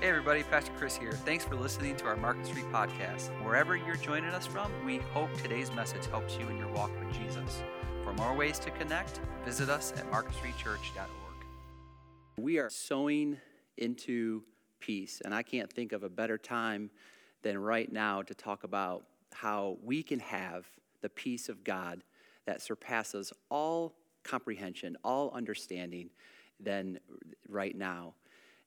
Hey everybody, Pastor Chris here. Thanks for listening to our Market Street podcast. Wherever you're joining us from, we hope today's message helps you in your walk with Jesus. For more ways to connect, visit us at marketstreetchurch.org. We are sowing into peace, and I can't think of a better time than right now to talk about how we can have the peace of God that surpasses all comprehension, all understanding than right now.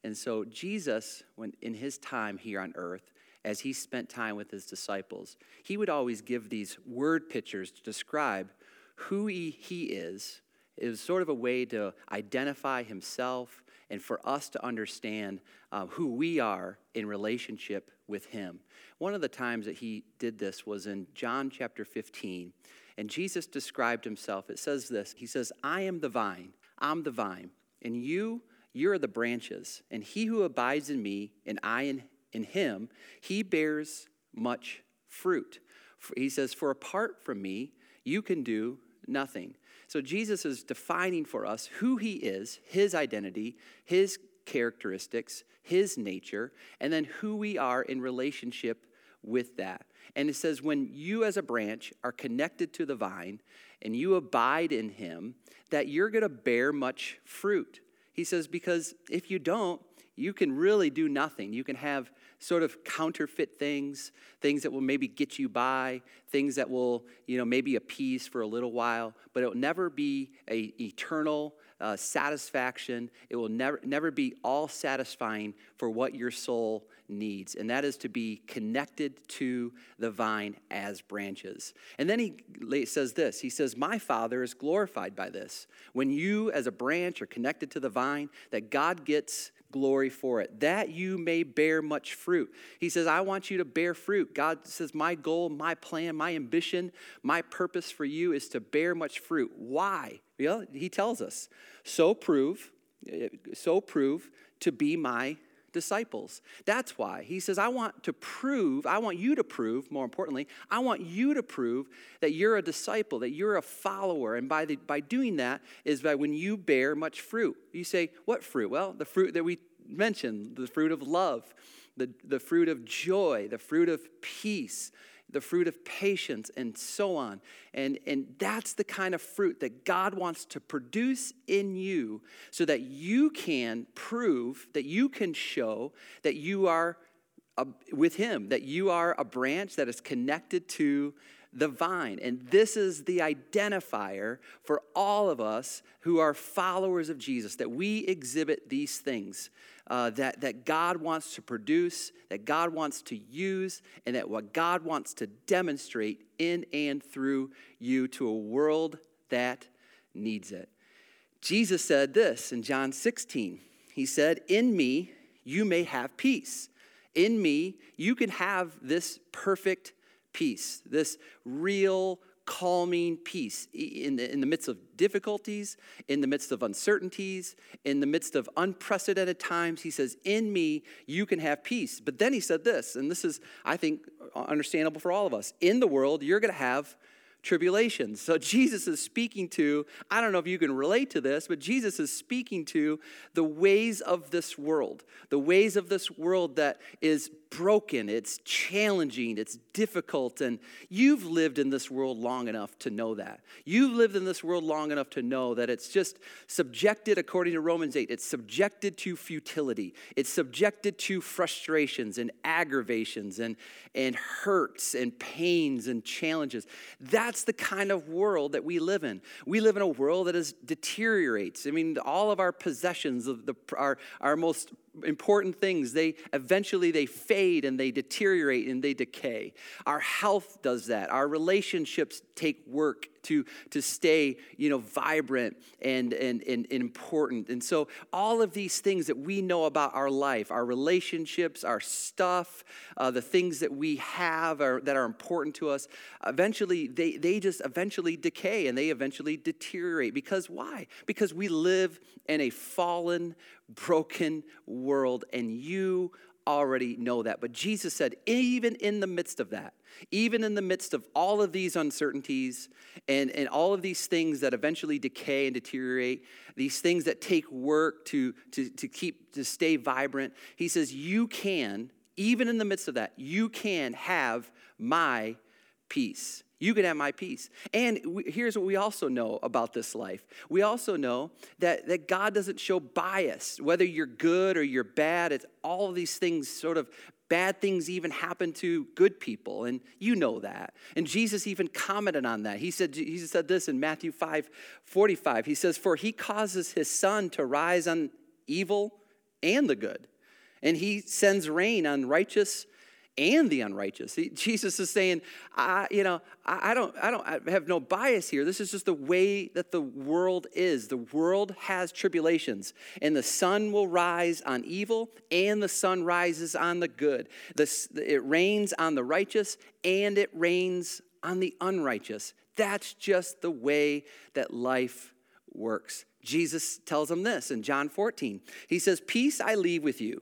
And so, Jesus, when in his time here on earth, as he spent time with his disciples, he would always give these word pictures to describe who he, he is. It was sort of a way to identify himself and for us to understand uh, who we are in relationship with him. One of the times that he did this was in John chapter 15. And Jesus described himself. It says this He says, I am the vine, I'm the vine, and you you are the branches, and he who abides in me, and I in, in him, he bears much fruit. He says, For apart from me, you can do nothing. So Jesus is defining for us who he is, his identity, his characteristics, his nature, and then who we are in relationship with that. And it says, when you as a branch are connected to the vine and you abide in him, that you're going to bear much fruit. He says, because if you don't, you can really do nothing. You can have sort of counterfeit things, things that will maybe get you by, things that will, you know, maybe appease for a little while, but it will never be a eternal uh, satisfaction. It will never, never be all satisfying for what your soul needs, and that is to be connected to the vine as branches. And then he says this He says, My Father is glorified by this. When you, as a branch, are connected to the vine, that God gets glory for it, that you may bear much fruit. He says, I want you to bear fruit. God says, My goal, my plan, my ambition, my purpose for you is to bear much fruit. Why? Well, he tells us, so prove, eh, so prove to be my disciples. That's why. He says, I want to prove, I want you to prove, more importantly, I want you to prove that you're a disciple, that you're a follower. And by, the, by doing that is by when you bear much fruit. You say, What fruit? Well, the fruit that we mentioned, the fruit of love, the, the fruit of joy, the fruit of peace, the fruit of patience, and so on. And, and that's the kind of fruit that God wants to produce in you so that you can prove, that you can show that you are a, with Him, that you are a branch that is connected to the vine. And this is the identifier for all of us who are followers of Jesus, that we exhibit these things uh, that, that God wants to produce, that God wants to use, and that what God wants to demonstrate in and through you to a world that needs it. Jesus said this in John 16. He said, In me you may have peace. In me you can have this perfect peace, this real calming peace in the, in the midst of difficulties, in the midst of uncertainties, in the midst of unprecedented times. He says, In me, you can have peace. But then he said this, and this is, I think, understandable for all of us. In the world, you're going to have tribulations. So Jesus is speaking to, I don't know if you can relate to this, but Jesus is speaking to the ways of this world, the ways of this world that is broken, it's challenging, it's difficult, and you've lived in this world long enough to know that. You've lived in this world long enough to know that it's just subjected, according to Romans 8, it's subjected to futility, it's subjected to frustrations and aggravations and, and hurts and pains and challenges. That's the kind of world that we live in. We live in a world that is deteriorates. I mean, all of our possessions, of the, our, our most important things. They eventually they fade and they deteriorate and they decay. Our health does that. Our relationships take work to, to stay you know vibrant and, and, and, important. And so all of these things that we know about our life our relationships our stuff uh, the things that we have are, that are important to us eventually they, they just eventually decay and they eventually deteriorate. Because why? Because we live in a fallen broken world, and you already know that. But Jesus said, even in the midst of that, even in the midst of all of these uncertainties and, and all of these things that eventually decay and deteriorate, these things that take work to, to, to keep, to stay vibrant, he says, you can, even in the midst of that, you can have my peace. You can have my peace. And we, here's what we also know about this life we also know that, that God doesn't show bias, whether you're good or you're bad. It's all these things sort of bad things even happen to good people and you know that and jesus even commented on that he said jesus said this in matthew 5 45 he says for he causes his sun to rise on evil and the good and he sends rain on righteous and the unrighteous. Jesus is saying, I, you know, I, I, don't, I don't I have no bias here. This is just the way that the world is. The world has tribulations, and the sun will rise on evil, and the sun rises on the good. It rains on the righteous, and it rains on the unrighteous. That's just the way that life works. Jesus tells them this in John 14. He says, Peace I leave with you.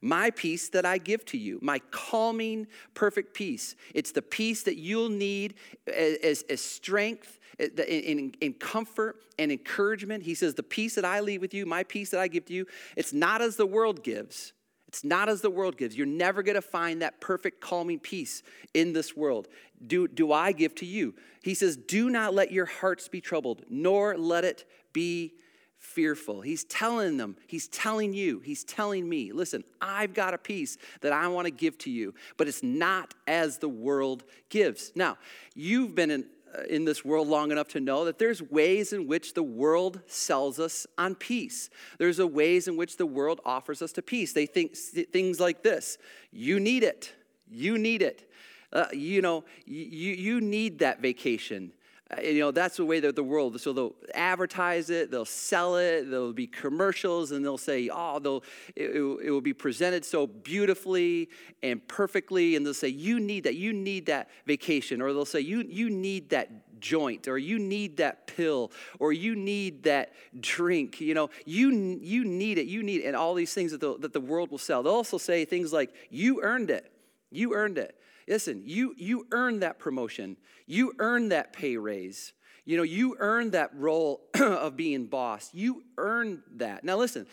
My peace that I give to you, my calming, perfect peace. It's the peace that you'll need as, as strength, eh, in, in, in, comfort and encouragement. He says, The peace that I leave with you, my peace that I give to you, it's not as the world gives. It's not as the world gives. You're never going to find that perfect calming peace in this world. Do, do I give to you? He says, Do not let your hearts be troubled, nor let it be fearful. He's telling them, he's telling you, he's telling me, listen, I've got a peace that I want to give to you, but it's not as the world gives. Now, you've been in, uh, in this world long enough to know that there's ways in which the world sells us on peace. There's a ways in which the world offers us to peace. They think things like this you need it, you need it. Uh, you know, you, you need that vacation. Uh, you know, that's the way that the world, so they'll advertise it, they'll sell it, there'll be commercials, and they'll say, oh, they'll, it, it will be presented so beautifully and perfectly, and they'll say, you need that, you need that vacation, or they'll say, you, you need that joint, or you need that pill, or you need that drink, you know, you, you need it, you need it, and all these things that the, that the world will sell. They'll also say things like, you earned it, you earned it. Listen, you, you earned that promotion. You earn that pay raise. You know, you earn that role of being boss. You earn that. Now, listen,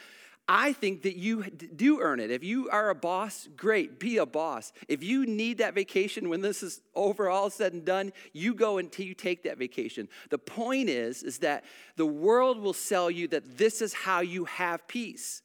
I think that you do earn it. If you are a boss, great, be a boss. If you need that vacation when this is over, all said and done, you go until you take that vacation. The point is, is that the world will sell you that this is how you have peace.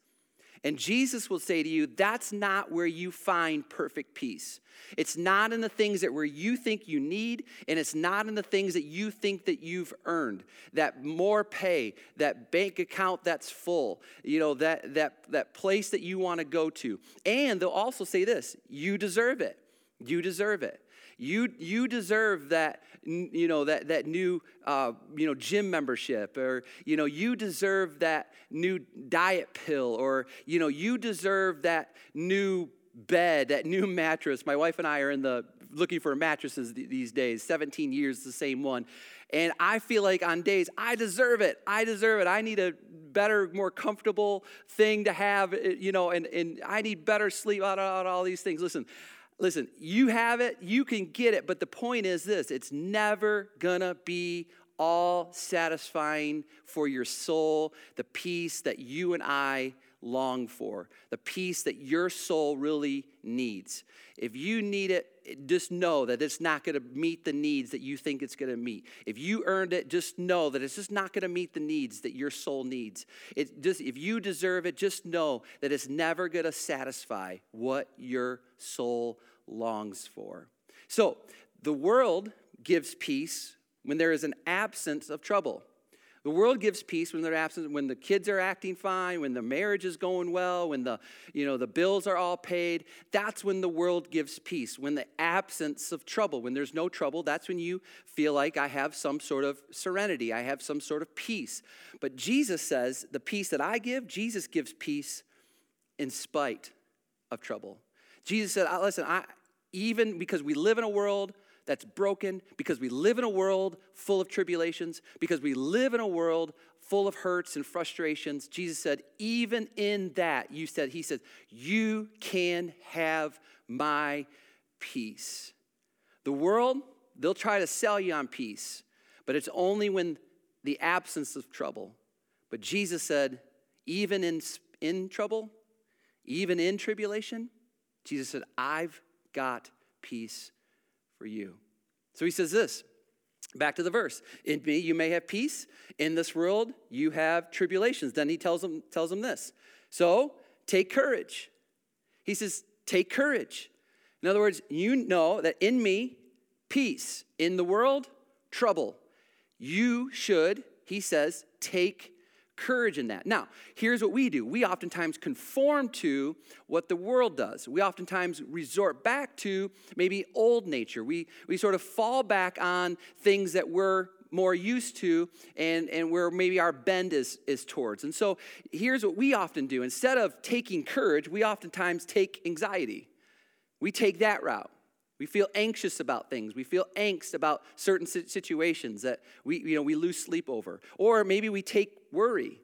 And Jesus will say to you, that's not where you find perfect peace. It's not in the things that where you think you need, and it's not in the things that you think that you've earned. That more pay, that bank account that's full, you know, that that that place that you want to go to. And they'll also say this: you deserve it. You deserve it. You, you deserve that, you know, that, that new, uh, you know, gym membership, or, you know, you deserve that new diet pill, or, you know, you deserve that new bed, that new mattress. My wife and I are in the looking for mattresses these days, 17 years, the same one. And I feel like on days, I deserve it. I deserve it. I need a better, more comfortable thing to have, eh, you know, and, and I need better sleep, out, out, all these things. Listen, listen, you have it, you can get it, but the point is this it's never gonna be all satisfying for your soul, the peace that you and I long for, the peace that your soul really needs. If you need it, just know that it's not going to meet the needs that you think it's going to meet. If you earned it, just know that it's just not going to meet the needs that your soul needs. It just if you deserve it, just know that it's never going to satisfy what your soul longs for. So, the world gives peace when there is an absence of trouble. The world gives peace when they're absent, when the kids are acting fine, when the marriage is going well, when the, you know, the bills are all paid. That's when the world gives peace. When the absence of trouble, when there's no trouble, that's when you feel like I have some sort of serenity, I have some sort of peace. But Jesus says, the peace that I give, Jesus gives peace in spite of trouble. Jesus said, listen, I, even because we live in a world that's broken, because we live in a world full of tribulations, because we live in a world full of hurts and frustrations, Jesus said, even in that, you said, He said, you can have my peace. The world, they'll try to sell you on peace, but it's only when the absence of trouble. But Jesus said, even in, in trouble, even in tribulation, Jesus said, I've got peace for you. So he says this Back to the verse. In me, you may have peace. In this world, you have tribulations. Then he tells them, tells them this. So take courage. He says, take courage. In other words, you know that in me, peace. In the world, trouble. You should, he says, take courage in that. Now, here's what we do we oftentimes conform to what the world does. We oftentimes resort back to maybe old nature. We, we sort of fall back on things that we're more used to and, and where maybe our bend is, is towards. And so here's what we often do instead of taking courage, we oftentimes take anxiety. We take that route. We feel anxious about things. We feel angst about certain situations that we, you know, we lose sleep over. Or maybe we take worry.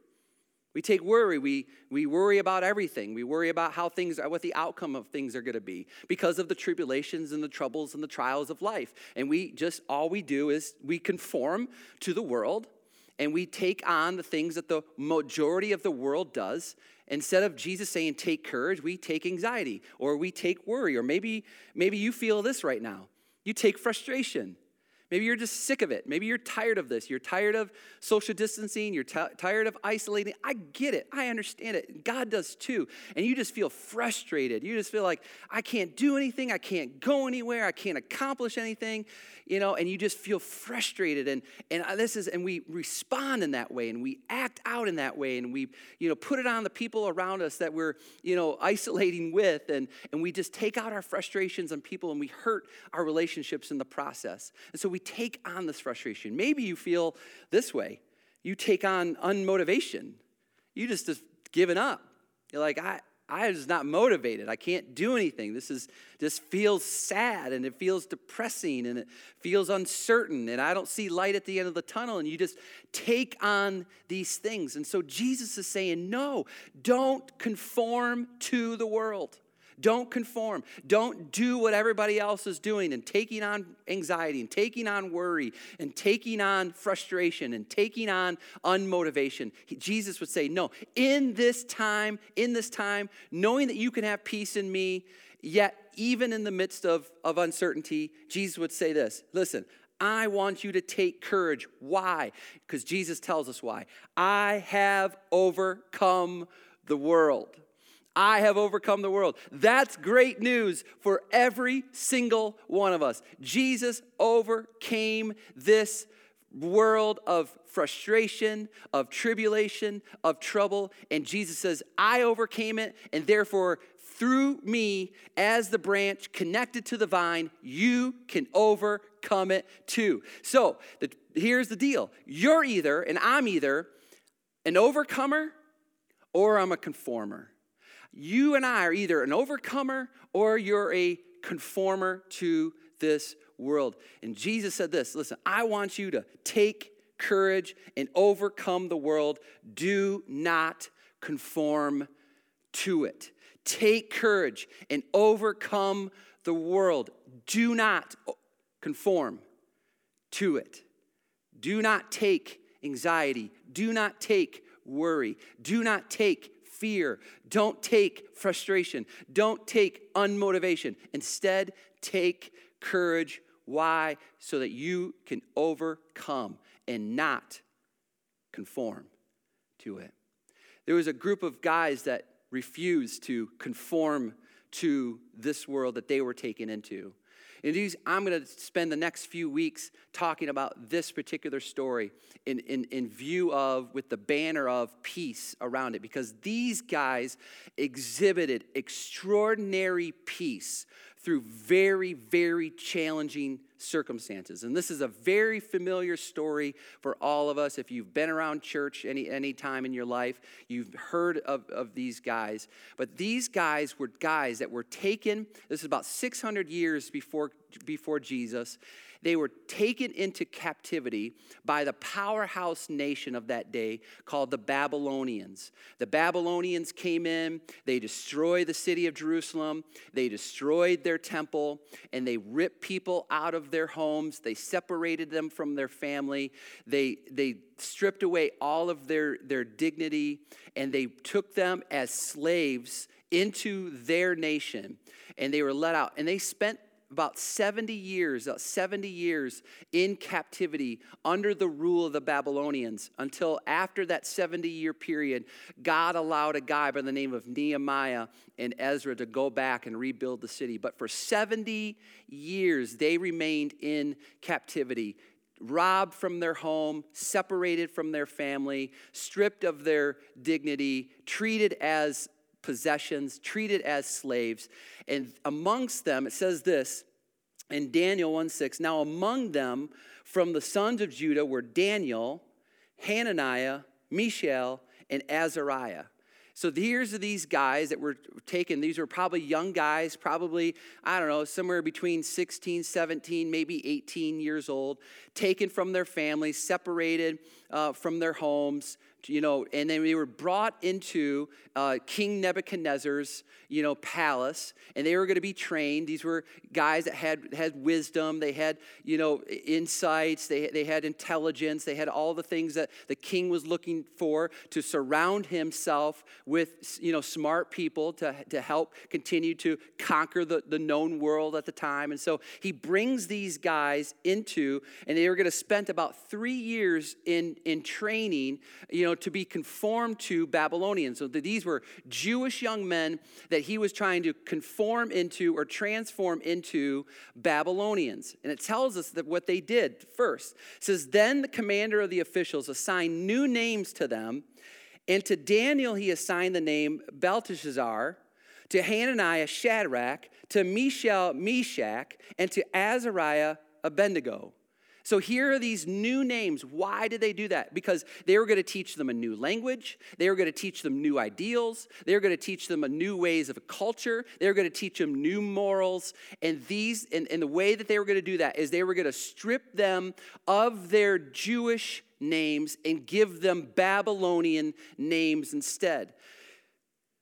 We take worry. We, we worry about everything. We worry about how things are, what the outcome of things are going to be because of the tribulations and the troubles and the trials of life. And we just, all we do is we conform to the world and we take on the things that the majority of the world does Instead of Jesus saying, take courage, we take anxiety or we take worry. Or maybe, maybe you feel this right now. You take frustration. Maybe you're just sick of it. Maybe you're tired of this. You're tired of social distancing. You're t- tired of isolating. I get it. I understand it. God does too. And you just feel frustrated. You just feel like, I can't do anything. I can't go anywhere. I can't accomplish anything, you know, and you just feel frustrated. And, and this is, and we respond in that way and we act out in that way and we, you know, put it on the people around us that we're, you know, isolating with. And, and we just take out our frustrations on people and we hurt our relationships in the process. And so we take on this frustration. Maybe you feel this way. You take on unmotivation. You just just given up. You're like, I, I was not motivated. I can't do anything. This is just feels sad and it feels depressing and it feels uncertain and I don't see light at the end of the tunnel and you just take on these things. And so Jesus is saying, "No, don't conform to the world." Don't conform. Don't do what everybody else is doing and taking on anxiety and taking on worry and taking on frustration and taking on unmotivation. Jesus would say, No, in this time, in this time, knowing that you can have peace in me, yet even in the midst of, of uncertainty, Jesus would say this Listen, I want you to take courage. Why? Because Jesus tells us why. I have overcome the world. I have overcome the world. That's great news for every single one of us. Jesus overcame this world of frustration, of tribulation, of trouble. And Jesus says, I overcame it, and therefore, through me, as the branch connected to the vine, you can overcome it too. So the, here's the deal you're either, and I'm either, an overcomer or I'm a conformer you and I are either an overcomer or you're a conformer to this world. And Jesus said this listen, I want you to take courage and overcome the world. Do not conform to it. Take courage and overcome the world. Do not conform to it. Do not take anxiety. Do not take worry. Do not take fear. Don't take frustration. Don't take unmotivation. Instead, take courage. Why? So that you can overcome and not conform to it. There was a group of guys that refused to conform to this world that they were taken into. These, I'm going to spend the next few weeks talking about this particular story in, in, in view of, with the banner of peace around it, because these guys exhibited extraordinary peace through very, very challenging circumstances. And this is a very familiar story for all of us. If you've been around church any, any time in your life, you've heard of, of these guys. But these guys were guys that were taken, this is about 600 years before, before Jesus. They were taken into captivity by the powerhouse nation of that day called the Babylonians. The Babylonians came in, they destroyed the city of Jerusalem, they destroyed their temple, and they ripped people out of their homes. They separated them from their family. They, they stripped away all of their, their dignity, and they took them as slaves into their nation and they were let out and they spent about 70 years, about 70 years in captivity under the rule of the Babylonians until after that 70 year period, God allowed a guy by the name of Nehemiah and Ezra to go back and rebuild the city. But for 70 years, they remained in captivity. Robbed from their home, separated from their family, stripped of their dignity, treated as possessions, treated as slaves. And amongst them, it says this in Daniel 1 6 Now among them from the sons of Judah were Daniel, Hananiah, Mishael, and Azariah. So here's these guys that were taken. These were probably young guys, probably, I don't know, somewhere between 16, 17, maybe 18 years old, taken from their families, separated uh, from their homes, you know, and then they were brought into uh, King Nebuchadnezzar's, you know, palace, and they were going to be trained. These were guys that had had wisdom, they had, you know, insights, they they had intelligence, they had all the things that the king was looking for to surround himself with, you know, smart people to to help continue to conquer the the known world at the time. And so he brings these guys into, and they were going to spend about three years in in training, you know to be conformed to Babylonians. So these were Jewish young men that he was trying to conform into or transform into Babylonians. And it tells us that what they did first. It says, Then the commander of the officials assigned new names to them. And to Daniel, he assigned the name Belteshazzar, to Hananiah, Shadrach, to Mishael, Meshach, and to Azariah, Abednego. So here are these new names. Why did they do that? Because they were going to teach them a new language. They were going to teach them new ideals. They were going to teach them a new ways of a culture. They were going to teach them new morals. And these, and, and the way that they were going to do that is they were going to strip them of their Jewish names and give them Babylonian names instead.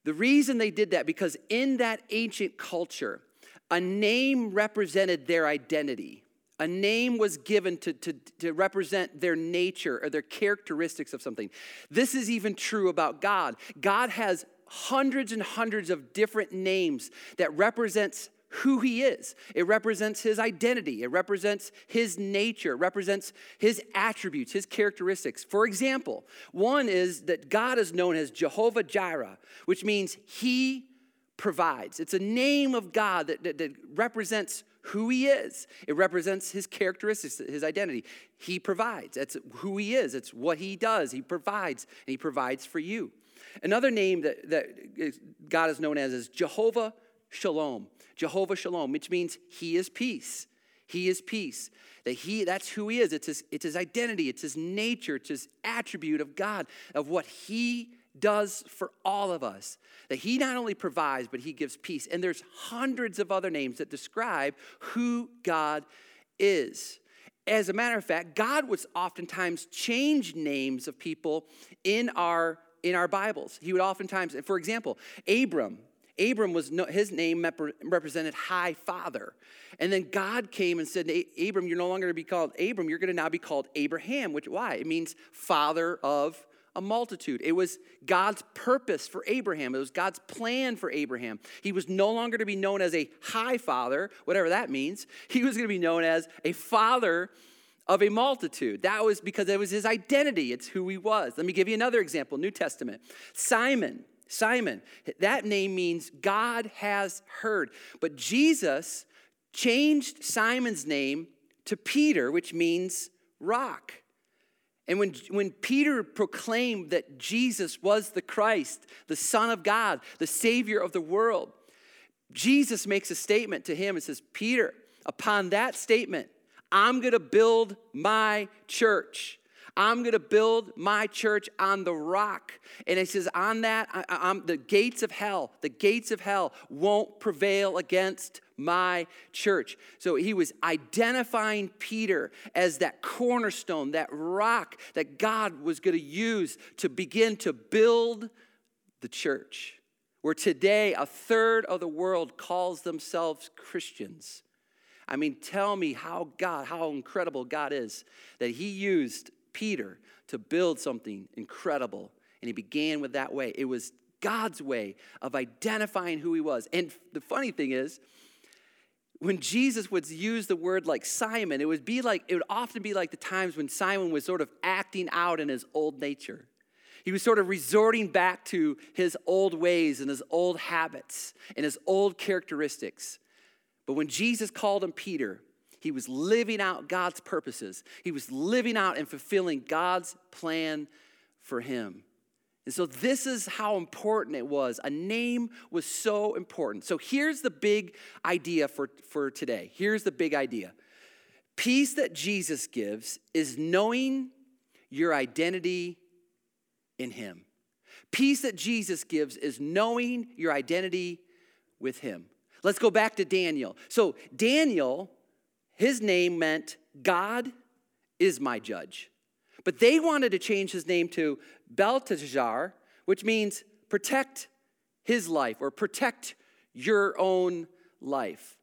The reason they did that, because in that ancient culture, a name represented their identity. A name was given to, to, to represent their nature or their characteristics of something. This is even true about God. God has hundreds and hundreds of different names that represents who he is. It represents his identity. It represents his nature. It represents his attributes, his characteristics. For example, one is that God is known as Jehovah Jireh, which means he provides. It's a name of God that, that, that represents who he is. It represents his characteristics, his identity. He provides. That's who he is. It's what he does. He provides, and he provides for you. Another name that, that God is known as is Jehovah Shalom. Jehovah Shalom, which means he is peace. He is peace. That he, that's who he is. It's his, it's his identity, it's his nature, it's his attribute of God, of what he does for all of us. That he not only provides, but he gives peace. And there's hundreds of other names that describe who God is. As a matter of fact, God would oftentimes change names of people in our in our Bibles. He would oftentimes, for example, Abram. Abram was no, his name represented High Father, and then God came and said, "Abram, you're no longer to be called Abram. You're going to now be called Abraham." Which why it means father of a multitude. It was God's purpose for Abraham, it was God's plan for Abraham. He was no longer to be known as a high father, whatever that means. He was going to be known as a father of a multitude. That was because it was his identity, it's who he was. Let me give you another example New Testament. Simon. Simon, that name means God has heard. But Jesus changed Simon's name to Peter, which means rock. And when, when Peter proclaimed that Jesus was the Christ, the Son of God, the Savior of the world, Jesus makes a statement to him and says, Peter, upon that statement, I'm going to build my church. I'm going to build my church on the rock. And he says, on that, I, the gates of hell, the gates of hell won't prevail against my church. So he was identifying Peter as that cornerstone, that rock that God was going to use to begin to build the church. Where today a third of the world calls themselves Christians. I mean, tell me how God, how incredible God is that He used Peter to build something incredible. And He began with that way. It was God's way of identifying who He was. And the funny thing is, when Jesus would use the word like Simon, it would be like, it would often be like the times when Simon was sort of acting out in his old nature. He was sort of resorting back to his old ways and his old habits and his old characteristics. But when Jesus called him Peter, he was living out God's purposes. He was living out and fulfilling God's plan for him. And so, this is how important it was. A name was so important. So, here's the big idea for, for today. Here's the big idea peace that Jesus gives is knowing your identity in Him. Peace that Jesus gives is knowing your identity with Him. Let's go back to Daniel. So, Daniel, his name meant God is my judge. But they wanted to change his name to Belteshazzar, which means protect his life or protect your own life.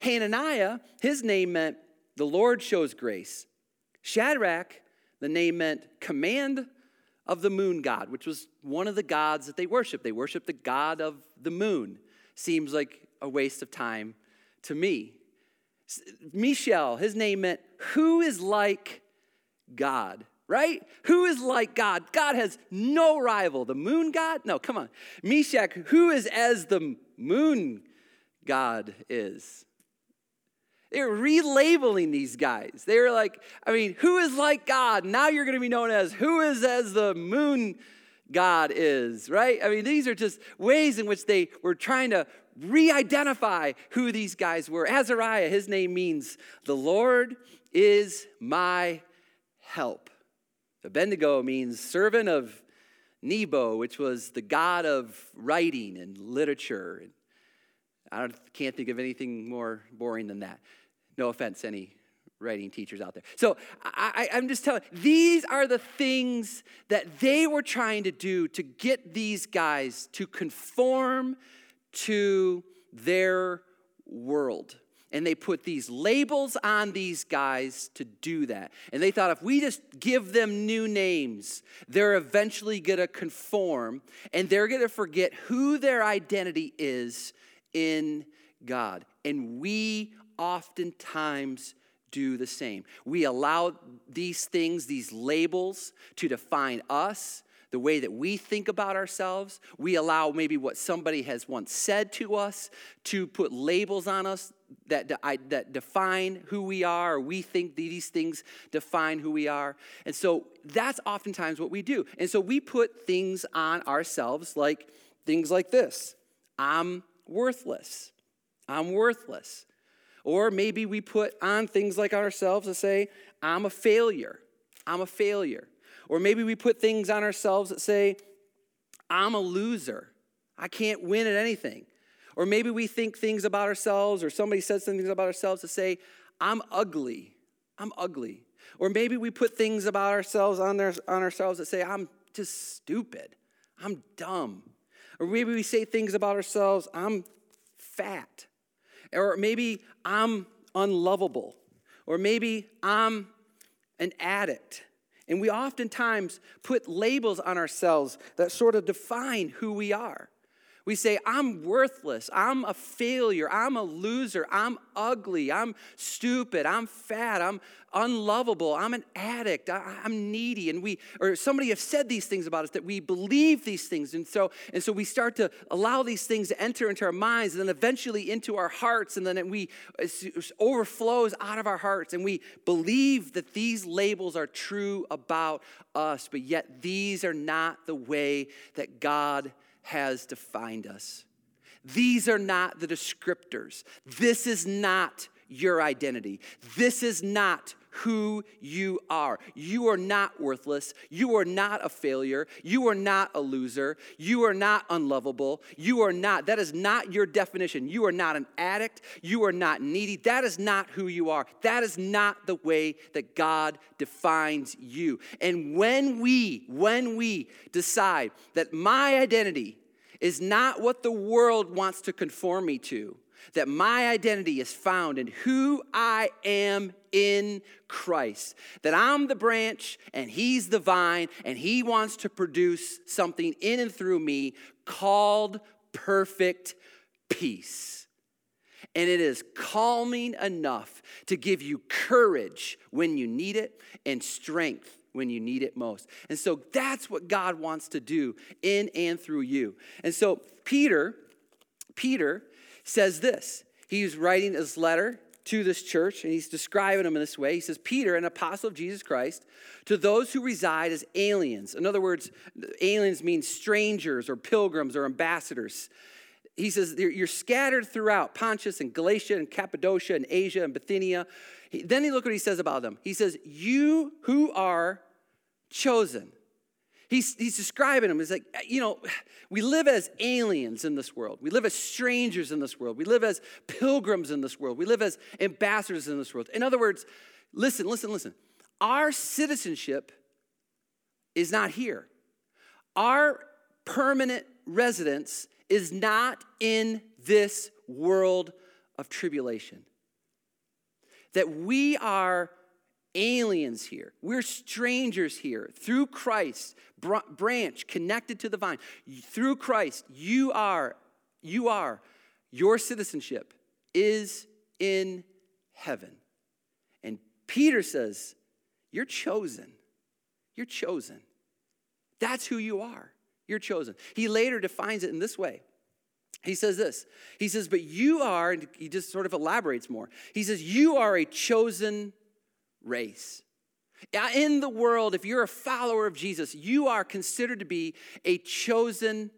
Hananiah, his name meant the Lord shows grace. Shadrach, the name meant command of the moon god, which was one of the gods that they worshiped. They worshiped the god of the moon. Seems like a waste of time to me. Mishael, his name meant who is like God, right? Who is like God? God has no rival. The moon God? No, come on. Meshach, who is as the moon God is? They were relabeling these guys. They were like, I mean, who is like God? Now you're going to be known as who is as the moon God is, right? I mean, these are just ways in which they were trying to re identify who these guys were. Azariah, his name means the Lord is my help. Abednego means servant of Nebo, which was the god of writing and literature. I can't think of anything more boring than that. No offense, any writing teachers out there. So I, am just telling, these are the things that they were trying to do to get these guys to conform to their world. And they put these labels on these guys to do that. And they thought if we just give them new names, they're eventually gonna conform and they're gonna forget who their identity is in God. And we oftentimes do the same. We allow these things, these labels, to define us, the way that we think about ourselves. We allow maybe what somebody has once said to us to put labels on us that, that define who we are, or we think these things define who we are. And so that's oftentimes what we do. And so we put things on ourselves like things like this I'm worthless. I'm worthless. Or maybe we put on things like ourselves to say, I'm a failure. I'm a failure. Or maybe we put things on ourselves that say, I'm a loser. I can't win at anything. Or maybe we think things about ourselves, or somebody says something about ourselves to say, I'm ugly. I'm ugly. Or maybe we put things about ourselves on, there, on ourselves that say, I'm just stupid. I'm dumb. Or maybe we say things about ourselves, I'm fat. Or maybe I'm unlovable. Or maybe I'm an addict. And we oftentimes put labels on ourselves that sort of define who we are. We say, I'm worthless. I'm a failure. I'm a loser. I'm ugly. I'm stupid. I'm fat. I'm unlovable. I'm an addict. I, am needy. And we, or somebody have said these things about us that we believe these things. And so, and so we start to allow these things to enter into our minds and then eventually into our hearts. And then it we, it overflows out of our hearts. And we believe that these labels are true about us. But yet these are not the way that God has defined us. These are not the descriptors. This is not your identity. This is not who you are. You are not worthless. You are not a failure. You are not a loser. You are not unlovable. You are not, that is not your definition. You are not an addict. You are not needy. That is not who you are. That is not the way that God defines you. And when we, when we decide that my identity is not what the world wants to conform me to, that my identity is found in who I am in Christ. That I'm the branch and He's the vine, and He wants to produce something in and through me called perfect peace. And it is calming enough to give you courage when you need it and strength when you need it most. And so that's what God wants to do in and through you. And so Peter, Peter, says this. He's writing his letter to this church, and he's describing them in this way. He says, Peter, an apostle of Jesus Christ, to those who reside as aliens. In other words, aliens means strangers or pilgrims or ambassadors. He says, You're scattered throughout Pontus and Galatia and Cappadocia and Asia and Bithynia. Then he look what he says about them. He says, You who are chosen He's, he's describing them as like, you know, we live as aliens in this world. We live as strangers in this world. We live as pilgrims in this world. We live as ambassadors in this world. In other words, listen, listen, listen. Our citizenship is not here. Our permanent residence is not in this world of tribulation. That we are aliens here. We're strangers here. Through Christ, branch connected to the vine. Through Christ, you are, you are, your citizenship is in heaven. And Peter says, You're chosen. You're chosen. That's who you are. You're chosen. He later defines it in this way. He says this. He says, But you are, and he just sort of elaborates more. He says, You are a chosen race. In the world, if you're a follower of Jesus, you are considered to be a chosen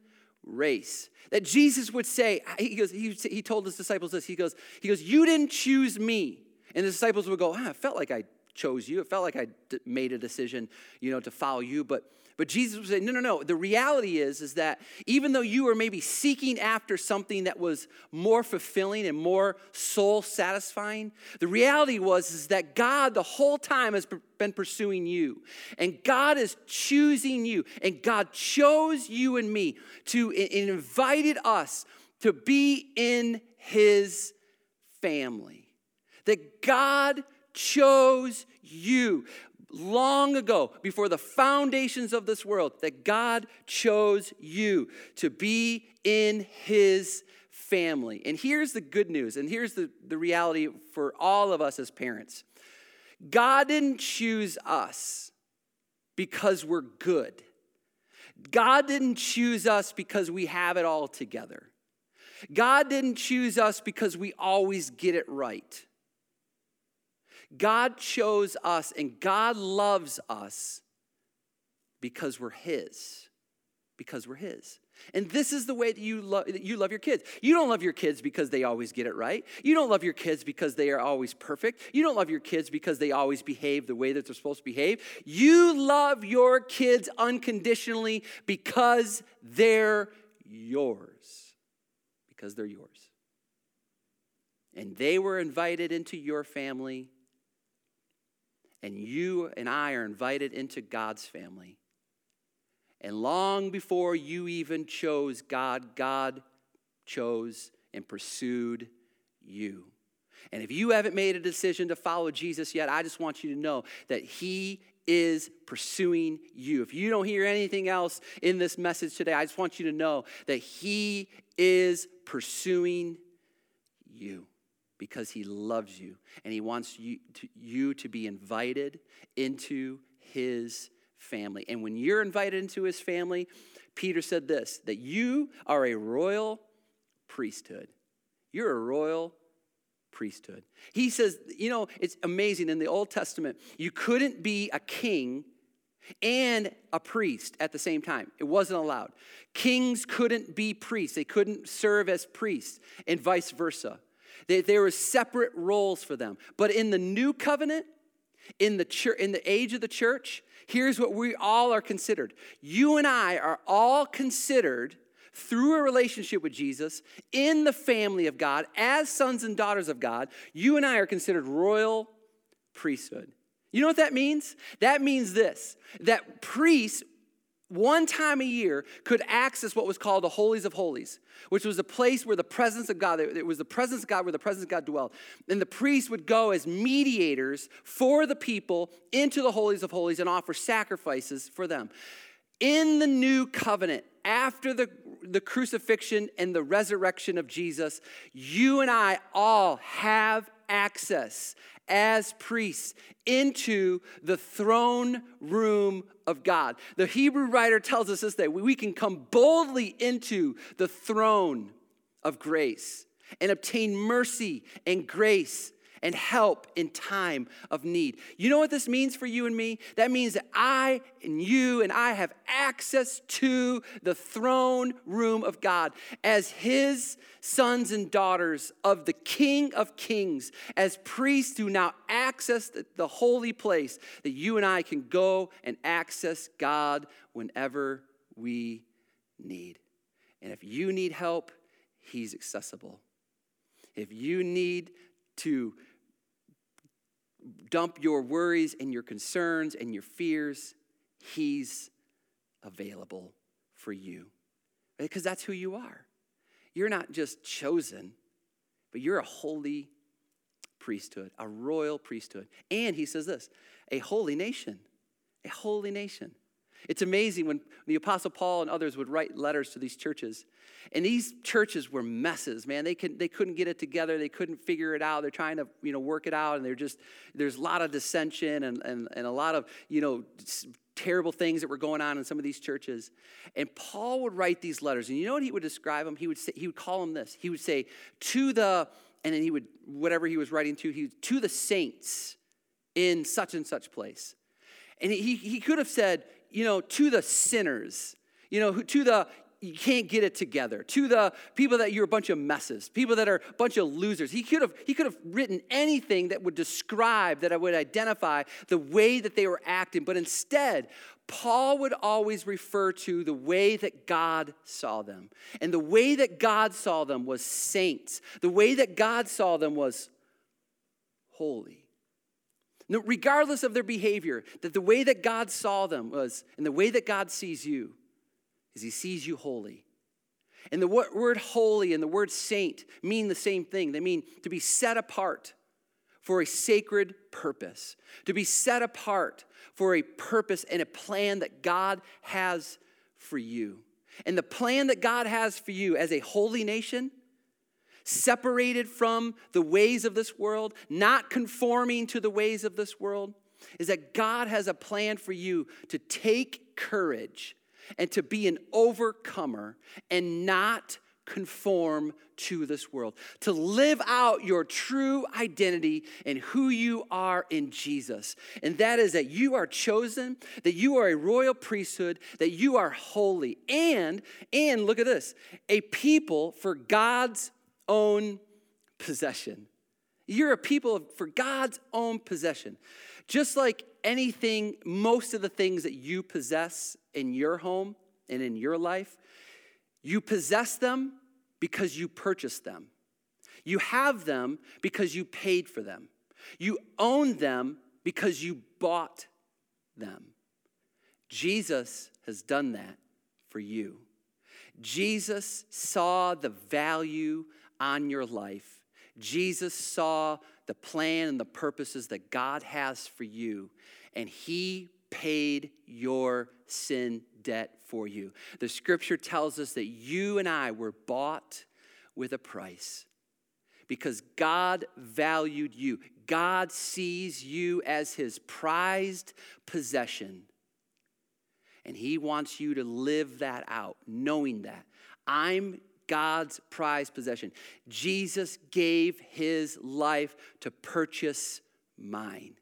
race. That Jesus would say, he goes, he, he told his disciples this. He goes, he goes, You didn't choose me. And the disciples would go, ah, I felt like I chose you. It felt like I made a decision, you know, to follow you, but but Jesus would say, no, no, no. The reality is, is that even though you were maybe seeking after something that was more fulfilling and more soul satisfying, the reality was is that God the whole time has been pursuing you. And God is choosing you. And God chose you and me to and invited us to be in his family. That God chose you long ago, before the foundations of this world, that God chose you to be in his family. And here's the good news, and here's the, the reality for all of us as parents God didn't choose us because we're good. God didn't choose us because we have it all together. God didn't choose us because we always get it right. God chose us and God loves us because we're His. Because we're His. And this is the way that you love, that you love your kids. You don't love your kids because they always get it right. You don't love your kids because they are always perfect. You don't love your kids because they always behave the way that they're supposed to behave. You love your kids unconditionally because they're yours. Because they're yours. And they were invited into your family and you and I are invited into God's family. And long before you even chose God, God chose and pursued you. And if you haven't made a decision to follow Jesus yet, I just want you to know that He is pursuing you. If you don't hear anything else in this message today, I just want you to know that He is pursuing you because he loves you and he wants you to, you to be invited into his family. And when you're invited into his family, Peter said this that you are a royal priesthood. You're a royal priesthood. He says, you know, it's amazing in the Old Testament, you couldn't be a king and a priest at the same time. It wasn't allowed. Kings couldn't be priests, they couldn't serve as priests, and vice versa. They, there were separate roles for them. But in the new covenant, in the, church, in the age of the church, here's what we all are considered. You and I are all considered through a relationship with Jesus in the family of God as sons and daughters of God. You and I are considered royal priesthood. You know what that means? That means this that priests one time a year could access what was called the holies of holies which was a place where the presence of god it was the presence of god where the presence of god dwelled. And the priests would go as mediators for the people into the holies of holies and offer sacrifices for them. In the new covenant after the, the crucifixion and the resurrection of jesus you and i all have access as priests into the throne room of God. The Hebrew writer tells us this that we can come boldly into the throne of grace and obtain mercy and grace and help in time of need. You know what this means for you and me? That means that I and you and I have access to the throne room of God as His sons and daughters of the King of Kings, as priests who now access the holy place, that you and I can go and access God whenever we need. And if you need help, He's accessible. If you need to dump your worries and your concerns and your fears, He's available for you. Because that's who you are. You're not just chosen, but you're a holy priesthood, a royal priesthood. And he says this a holy nation, a holy nation. It's amazing when the Apostle Paul and others would write letters to these churches. And these churches were messes, man. They, could, they couldn't get it together. They couldn't figure it out. They're trying to, you know, work it out. And they're just, there's a lot of dissension and, and, and a lot of, you know, terrible things that were going on in some of these churches. And Paul would write these letters. And you know what he would describe them? He would say, he would call them this. He would say, to the, and then he would, whatever he was writing to, he to the saints in such and such place. And he, he could have said, you know, to the sinners, you know, to the you can't get it together, to the people that you're a bunch of messes, people that are a bunch of losers. He could have he could have written anything that would describe that I would identify the way that they were acting, but instead Paul would always refer to the way that God saw them. And the way that God saw them was saints. The way that God saw them was holy regardless of their behavior, that the way that God saw them was, and the way that God sees you, is He sees you holy. And the word holy and the word saint mean the same thing. They mean to be set apart for a sacred purpose, to be set apart for a purpose and a plan that God has for you. And the plan that God has for you as a holy nation separated from the ways of this world, not conforming to the ways of this world, is that God has a plan for you to take courage and to be an overcomer and not conform to this world, to live out your true identity and who you are in Jesus. And that is that you are chosen, that you are a royal priesthood, that you are holy, and and look at this, a people for God's own possession. You're a people for God's own possession. Just like anything, most of the things that you possess in your home and in your life, you possess them because you purchased them. You have them because you paid for them. You own them because you bought them. Jesus has done that for you. Jesus saw the value on your life. Jesus saw the plan and the purposes that God has for you, and He paid your sin debt for you. The scripture tells us that you and I were bought with a price because God valued you. God sees you as His prized possession. And He wants you to live that out, knowing that. I'm God's prized possession. Jesus gave his life to purchase mine.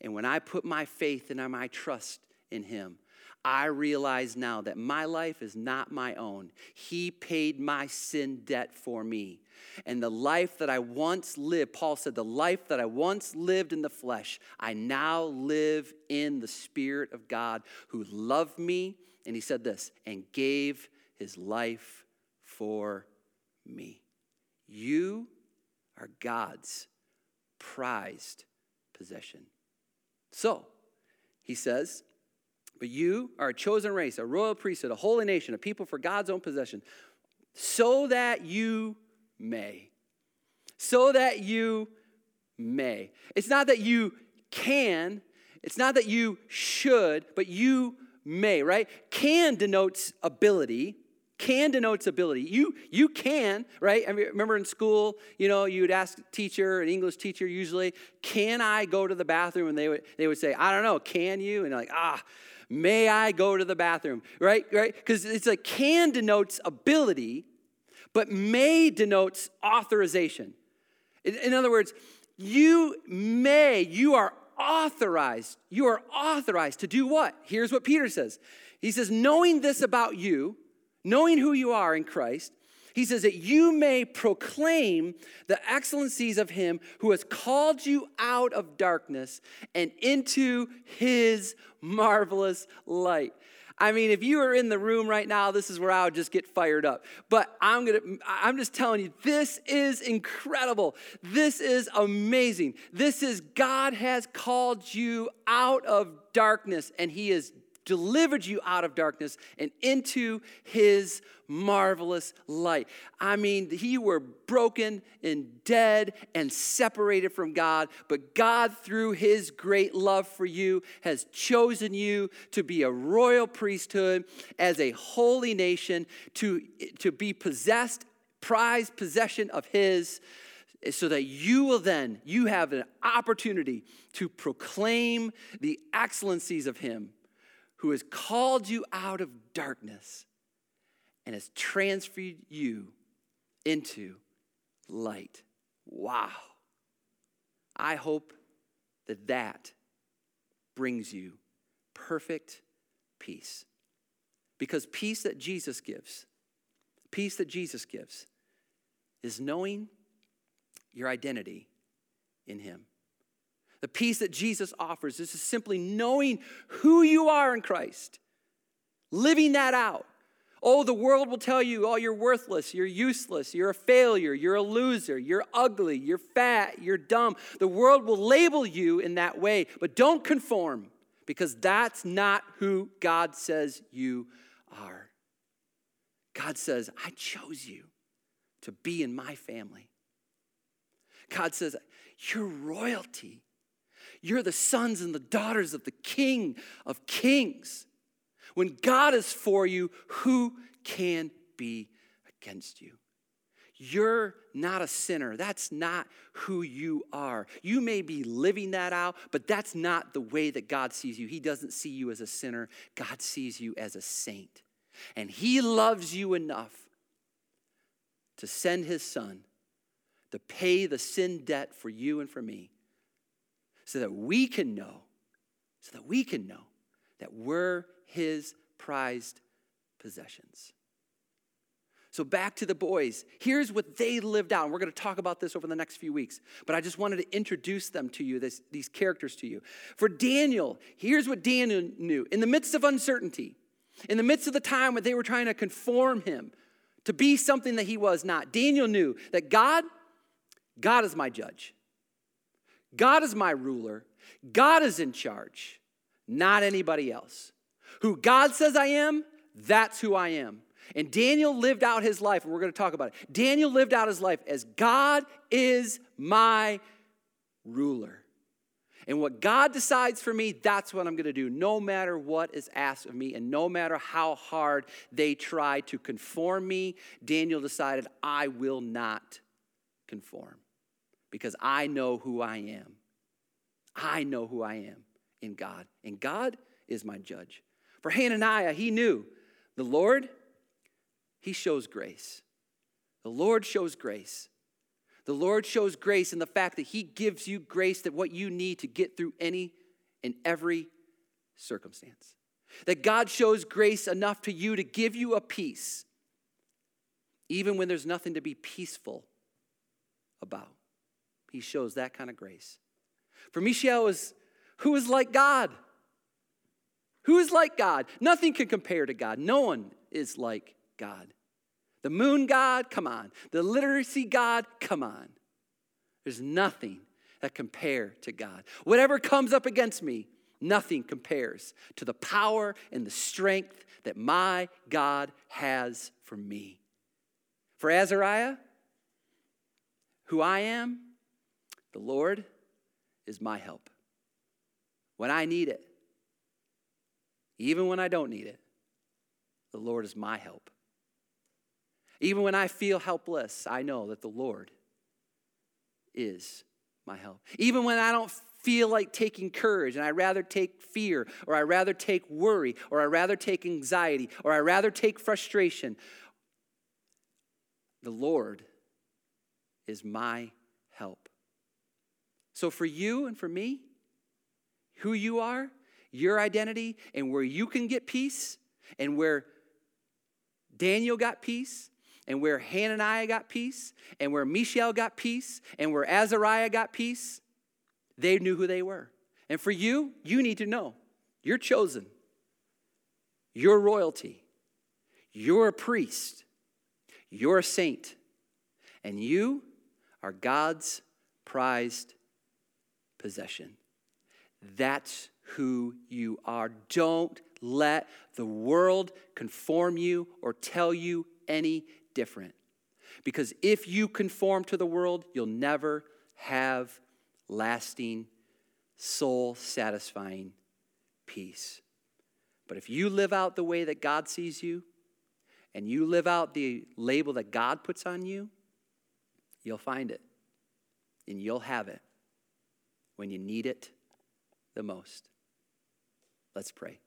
And when I put my faith and my trust in him. I realize now that my life is not my own. He paid my sin debt for me. And the life that I once lived, Paul said, the life that I once lived in the flesh, I now live in the Spirit of God who loved me. And he said this, and gave his life for me. You are God's prized possession. So, he says, but you are a chosen race, a royal priesthood, a holy nation, a people for God's own possession, so that you may. So that you may. It's not that you can, it's not that you should, but you may, right? Can denotes ability. Can denotes ability. You you can, right? I mean, remember in school, you know, you would ask a teacher, an English teacher usually, can I go to the bathroom? And they would they would say, I don't know, can you? And like, ah, may I go to the bathroom? Right? Right? Because it's like can denotes ability, but may denotes authorization. In, in other words, you may, you are authorized, you are authorized to do what? Here's what Peter says. He says, knowing this about you, knowing who you are in Christ, he says that you may proclaim the excellencies of him who has called you out of darkness and into his marvelous light. I mean, if you are in the room right now, this is where I would just get fired up. But I'm gonna, I'm just telling you, this is incredible. This is amazing. This is God has called you out of darkness, and He has delivered you out of darkness and into his marvelous light. I mean, you were broken and dead and separated from God, but God, through his great love for you, has chosen you to be a royal priesthood, as a holy nation, to, to be possessed, prized possession of his so that you will then you have an opportunity to proclaim the excellencies of him who has called you out of darkness and has transferred you into light. Wow. I hope that that brings you perfect peace. Because peace that Jesus gives, peace that Jesus gives, is knowing your identity in Him. The peace that Jesus offers this is simply knowing who you are in Christ, living that out. Oh, the world will tell you, oh, you're worthless, you're useless, you're a failure, you're a loser, you're ugly, you're fat, you're dumb. The world will label you in that way, but don't conform because that's not who God says you are. God says, I chose you to be in my family. God says, you're royalty. You're the sons and the daughters of the King of Kings. When God is for you, who can be against you? You're not a sinner. That's not who you are. You may be living that out, but that's not the way that God sees you. He doesn't see you as a sinner, God sees you as a saint. And He loves you enough to send His Son to pay the sin debt for you and for me so that we can know, so that we can know that we're his prized possessions. So, back to the boys. Here's what they lived out. And we're going to talk about this over the next few weeks. But I just wanted to introduce them to you, this, these characters to you. For Daniel, here's what Daniel knew. In the midst of uncertainty, in the midst of the time when they were trying to conform him to be something that he was not, Daniel knew that God, God is my judge. God is my ruler. God is in charge, not anybody else. Who God says I am, that's who I am. And Daniel lived out his life, and we're going to talk about it. Daniel lived out his life as God is my ruler. And what God decides for me, that's what I'm going to do, no matter what is asked of me, and no matter how hard they try to conform me. Daniel decided, I will not conform because I know who I am. I know who I am in God, and God is my judge. For Hananiah, he knew the Lord, he shows grace. The Lord shows grace. The Lord shows grace in the fact that he gives you grace that what you need to get through any and every circumstance. That God shows grace enough to you to give you a peace, even when there's nothing to be peaceful about. He shows that kind of grace. For Mishael is who is like God? Who is like God? Nothing can compare to God. No one is like God. The moon God, come on. The literacy God, come on. There's nothing that compare to God. Whatever comes up against me, nothing compares to the power and the strength that my God has for me. For Azariah, who I am, the Lord is my help. When I need it, even when I don't need it, the Lord is my help. Even when I feel helpless, I know that the Lord is my help. Even when I don't feel like taking courage and I rather take fear or I rather take worry or I rather take anxiety or I rather take frustration, the Lord is my. So for you and for me, who you are, your identity, and where you can get peace, and where Daniel got peace, and where Hananiah got peace, and where Mishael got peace, and where Azariah got peace, they knew who they were. And for you, you need to know you're chosen, you're royalty, you're a priest, you're a saint, and you are God's prized possession. That's who you are. Don't let the world conform you or tell you any different. Because if you conform to the world, you'll never have lasting, soul satisfying peace. But if you live out the way that God sees you, and you live out the label that God puts on you, you'll find it. And you'll have it when you need it the most. Let's pray.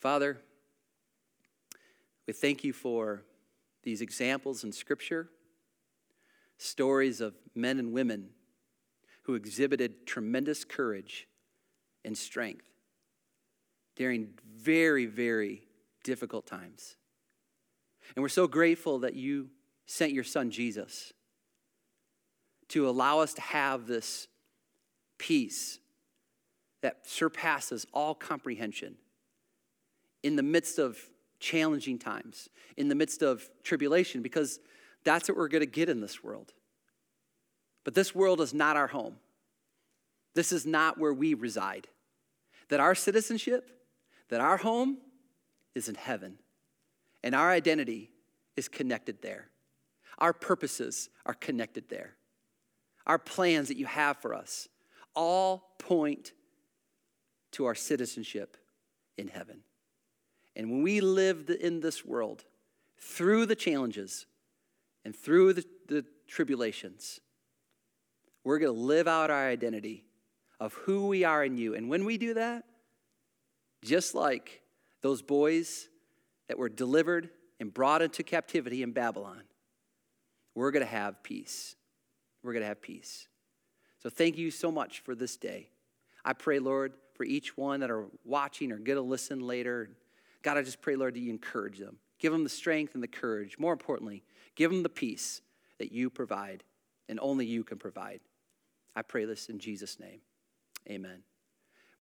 Father, we thank you for these examples in Scripture, stories of men and women who exhibited tremendous courage and strength during very, very difficult times. And we're so grateful that you sent your son Jesus to allow us to have this peace that surpasses all comprehension in the midst of challenging times, in the midst of tribulation, because that's what we're going to get in this world. But this world is not our home. This is not where we reside. That our citizenship, that our home is in heaven, and our identity is connected there. Our purposes are connected there. Our plans that you have for us all point to our citizenship in heaven. And when we live in this world, through the challenges and through the, the tribulations, we're going to live out our identity of who we are in you. And when we do that, just like those boys that were delivered and brought into captivity in Babylon, we're going to have peace. We're going to have peace. So thank you so much for this day. I pray, Lord, for each one that are watching or going to listen later. God, I just pray, Lord, that you encourage them. Give them the strength and the courage. More importantly, give them the peace that you provide and only you can provide. I pray this in Jesus' name. Amen.